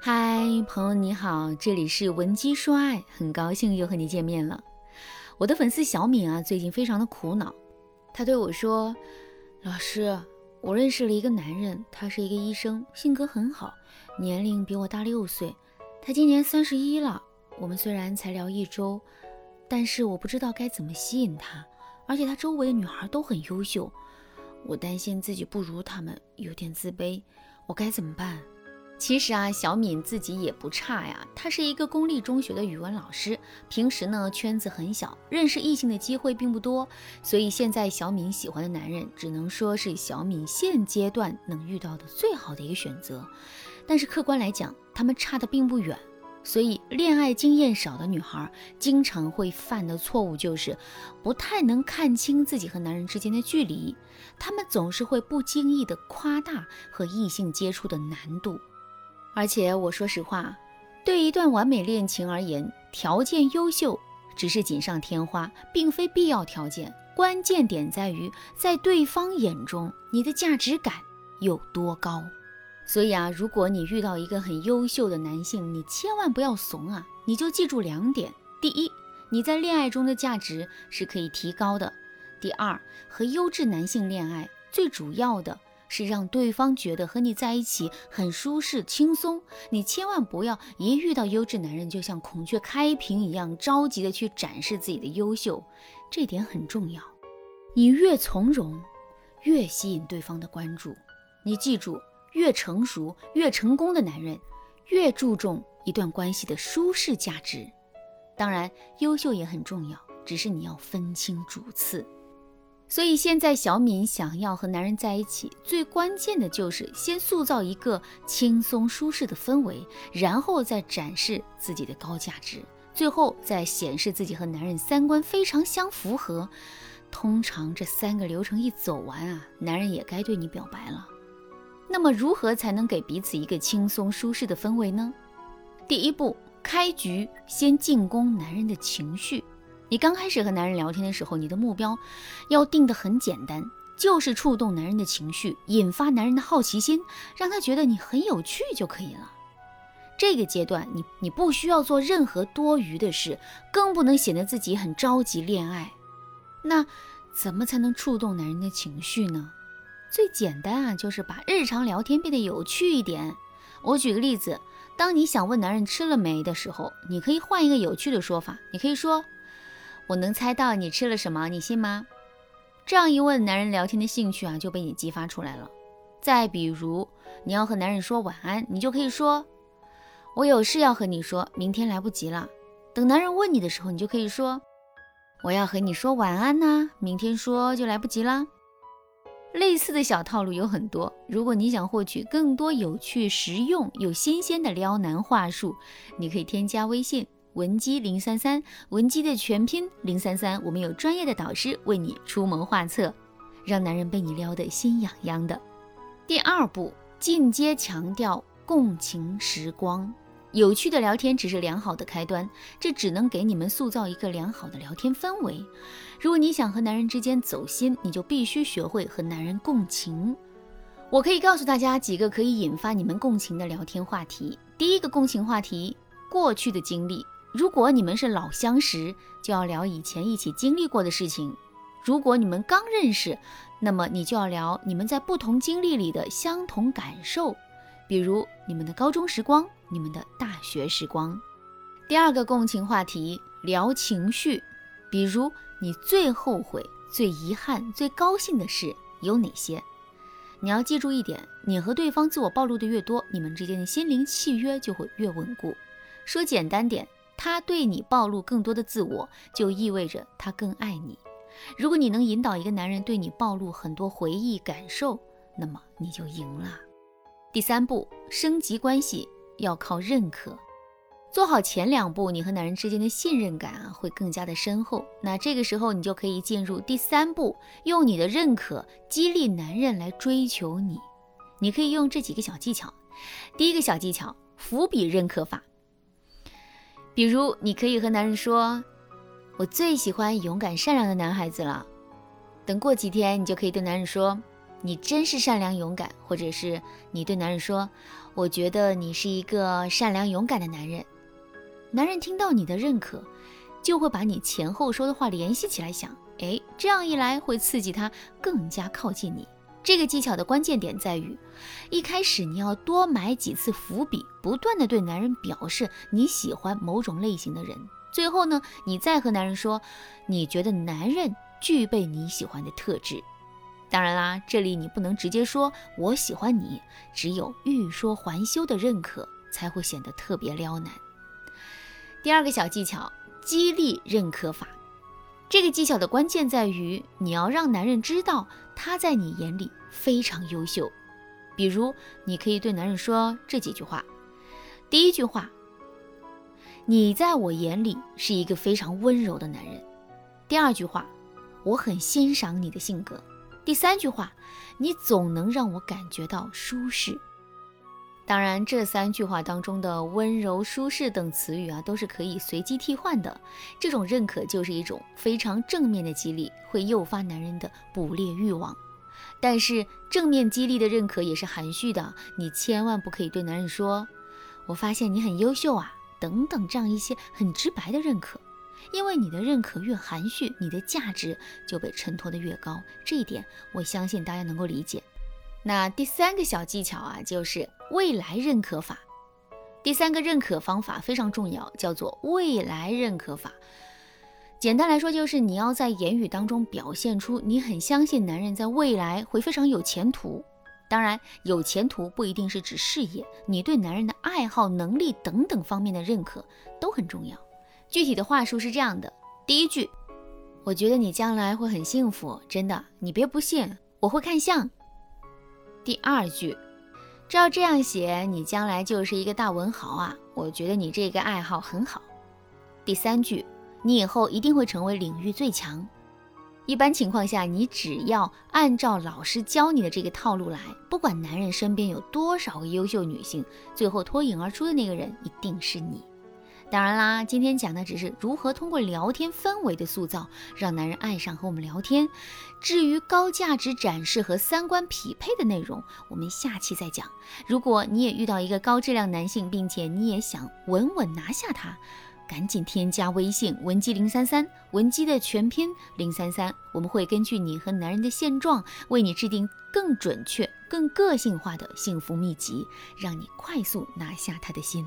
嗨，朋友你好，这里是文姬说爱，很高兴又和你见面了。我的粉丝小敏啊，最近非常的苦恼，她对我说：“老师，我认识了一个男人，他是一个医生，性格很好，年龄比我大六岁，他今年三十一了。我们虽然才聊一周，但是我不知道该怎么吸引他，而且他周围的女孩都很优秀，我担心自己不如他们，有点自卑，我该怎么办？”其实啊，小敏自己也不差呀。她是一个公立中学的语文老师，平时呢圈子很小，认识异性的机会并不多。所以现在小敏喜欢的男人，只能说是小敏现阶段能遇到的最好的一个选择。但是客观来讲，他们差的并不远。所以恋爱经验少的女孩，经常会犯的错误就是不太能看清自己和男人之间的距离。她们总是会不经意的夸大和异性接触的难度。而且我说实话，对一段完美恋情而言，条件优秀只是锦上添花，并非必要条件。关键点在于，在对方眼中，你的价值感有多高。所以啊，如果你遇到一个很优秀的男性，你千万不要怂啊！你就记住两点：第一，你在恋爱中的价值是可以提高的；第二，和优质男性恋爱最主要的。是让对方觉得和你在一起很舒适、轻松。你千万不要一遇到优质男人就像孔雀开屏一样着急的去展示自己的优秀，这点很重要。你越从容，越吸引对方的关注。你记住，越成熟、越成功的男人，越注重一段关系的舒适价值。当然，优秀也很重要，只是你要分清主次。所以现在小敏想要和男人在一起，最关键的就是先塑造一个轻松舒适的氛围，然后再展示自己的高价值，最后再显示自己和男人三观非常相符合。通常这三个流程一走完啊，男人也该对你表白了。那么如何才能给彼此一个轻松舒适的氛围呢？第一步，开局先进攻男人的情绪。你刚开始和男人聊天的时候，你的目标要定得很简单，就是触动男人的情绪，引发男人的好奇心，让他觉得你很有趣就可以了。这个阶段，你你不需要做任何多余的事，更不能显得自己很着急恋爱。那怎么才能触动男人的情绪呢？最简单啊，就是把日常聊天变得有趣一点。我举个例子，当你想问男人吃了没的时候，你可以换一个有趣的说法，你可以说。我能猜到你吃了什么，你信吗？这样一问，男人聊天的兴趣啊就被你激发出来了。再比如，你要和男人说晚安，你就可以说：“我有事要和你说，明天来不及了。”等男人问你的时候，你就可以说：“我要和你说晚安呐，明天说就来不及了。”类似的小套路有很多。如果你想获取更多有趣、实用又新鲜的撩男话术，你可以添加微信。文姬零三三，文姬的全拼零三三，我们有专业的导师为你出谋划策，让男人被你撩得心痒痒的。第二步，进阶强调共情时光，有趣的聊天只是良好的开端，这只能给你们塑造一个良好的聊天氛围。如果你想和男人之间走心，你就必须学会和男人共情。我可以告诉大家几个可以引发你们共情的聊天话题。第一个共情话题，过去的经历。如果你们是老相识，就要聊以前一起经历过的事情；如果你们刚认识，那么你就要聊你们在不同经历里的相同感受，比如你们的高中时光、你们的大学时光。第二个共情话题，聊情绪，比如你最后悔、最遗憾、最高兴的事有哪些？你要记住一点：你和对方自我暴露的越多，你们之间的心灵契约就会越稳固。说简单点。他对你暴露更多的自我，就意味着他更爱你。如果你能引导一个男人对你暴露很多回忆感受，那么你就赢了。第三步，升级关系要靠认可。做好前两步，你和男人之间的信任感啊会更加的深厚。那这个时候，你就可以进入第三步，用你的认可激励男人来追求你。你可以用这几个小技巧。第一个小技巧，伏笔认可法。比如，你可以和男人说：“我最喜欢勇敢善良的男孩子了。”等过几天，你就可以对男人说：“你真是善良勇敢，或者是你对男人说，我觉得你是一个善良勇敢的男人。男人听到你的认可，就会把你前后说的话联系起来，想，哎，这样一来会刺激他更加靠近你。这个技巧的关键点在于，一开始你要多埋几次伏笔，不断的对男人表示你喜欢某种类型的人。最后呢，你再和男人说，你觉得男人具备你喜欢的特质。当然啦，这里你不能直接说我喜欢你，只有欲说还休的认可才会显得特别撩男。第二个小技巧，激励认可法。这个技巧的关键在于，你要让男人知道他在你眼里非常优秀。比如，你可以对男人说这几句话：第一句话，你在我眼里是一个非常温柔的男人；第二句话，我很欣赏你的性格；第三句话，你总能让我感觉到舒适。当然，这三句话当中的温柔、舒适等词语啊，都是可以随机替换的。这种认可就是一种非常正面的激励，会诱发男人的捕猎欲望。但是，正面激励的认可也是含蓄的，你千万不可以对男人说“我发现你很优秀啊”等等这样一些很直白的认可，因为你的认可越含蓄，你的价值就被衬托的越高。这一点，我相信大家能够理解。那第三个小技巧啊，就是未来认可法。第三个认可方法非常重要，叫做未来认可法。简单来说，就是你要在言语当中表现出你很相信男人在未来会非常有前途。当然，有前途不一定是指事业，你对男人的爱好、能力等等方面的认可都很重要。具体的话术是这样的：第一句，我觉得你将来会很幸福，真的，你别不信，我会看相。第二句，照这样写，你将来就是一个大文豪啊！我觉得你这个爱好很好。第三句，你以后一定会成为领域最强。一般情况下，你只要按照老师教你的这个套路来，不管男人身边有多少个优秀女性，最后脱颖而出的那个人一定是你。当然啦，今天讲的只是如何通过聊天氛围的塑造，让男人爱上和我们聊天。至于高价值展示和三观匹配的内容，我们下期再讲。如果你也遇到一个高质量男性，并且你也想稳稳拿下他，赶紧添加微信文姬零三三，文姬的全拼零三三，我们会根据你和男人的现状，为你制定更准确、更个性化的幸福秘籍，让你快速拿下他的心。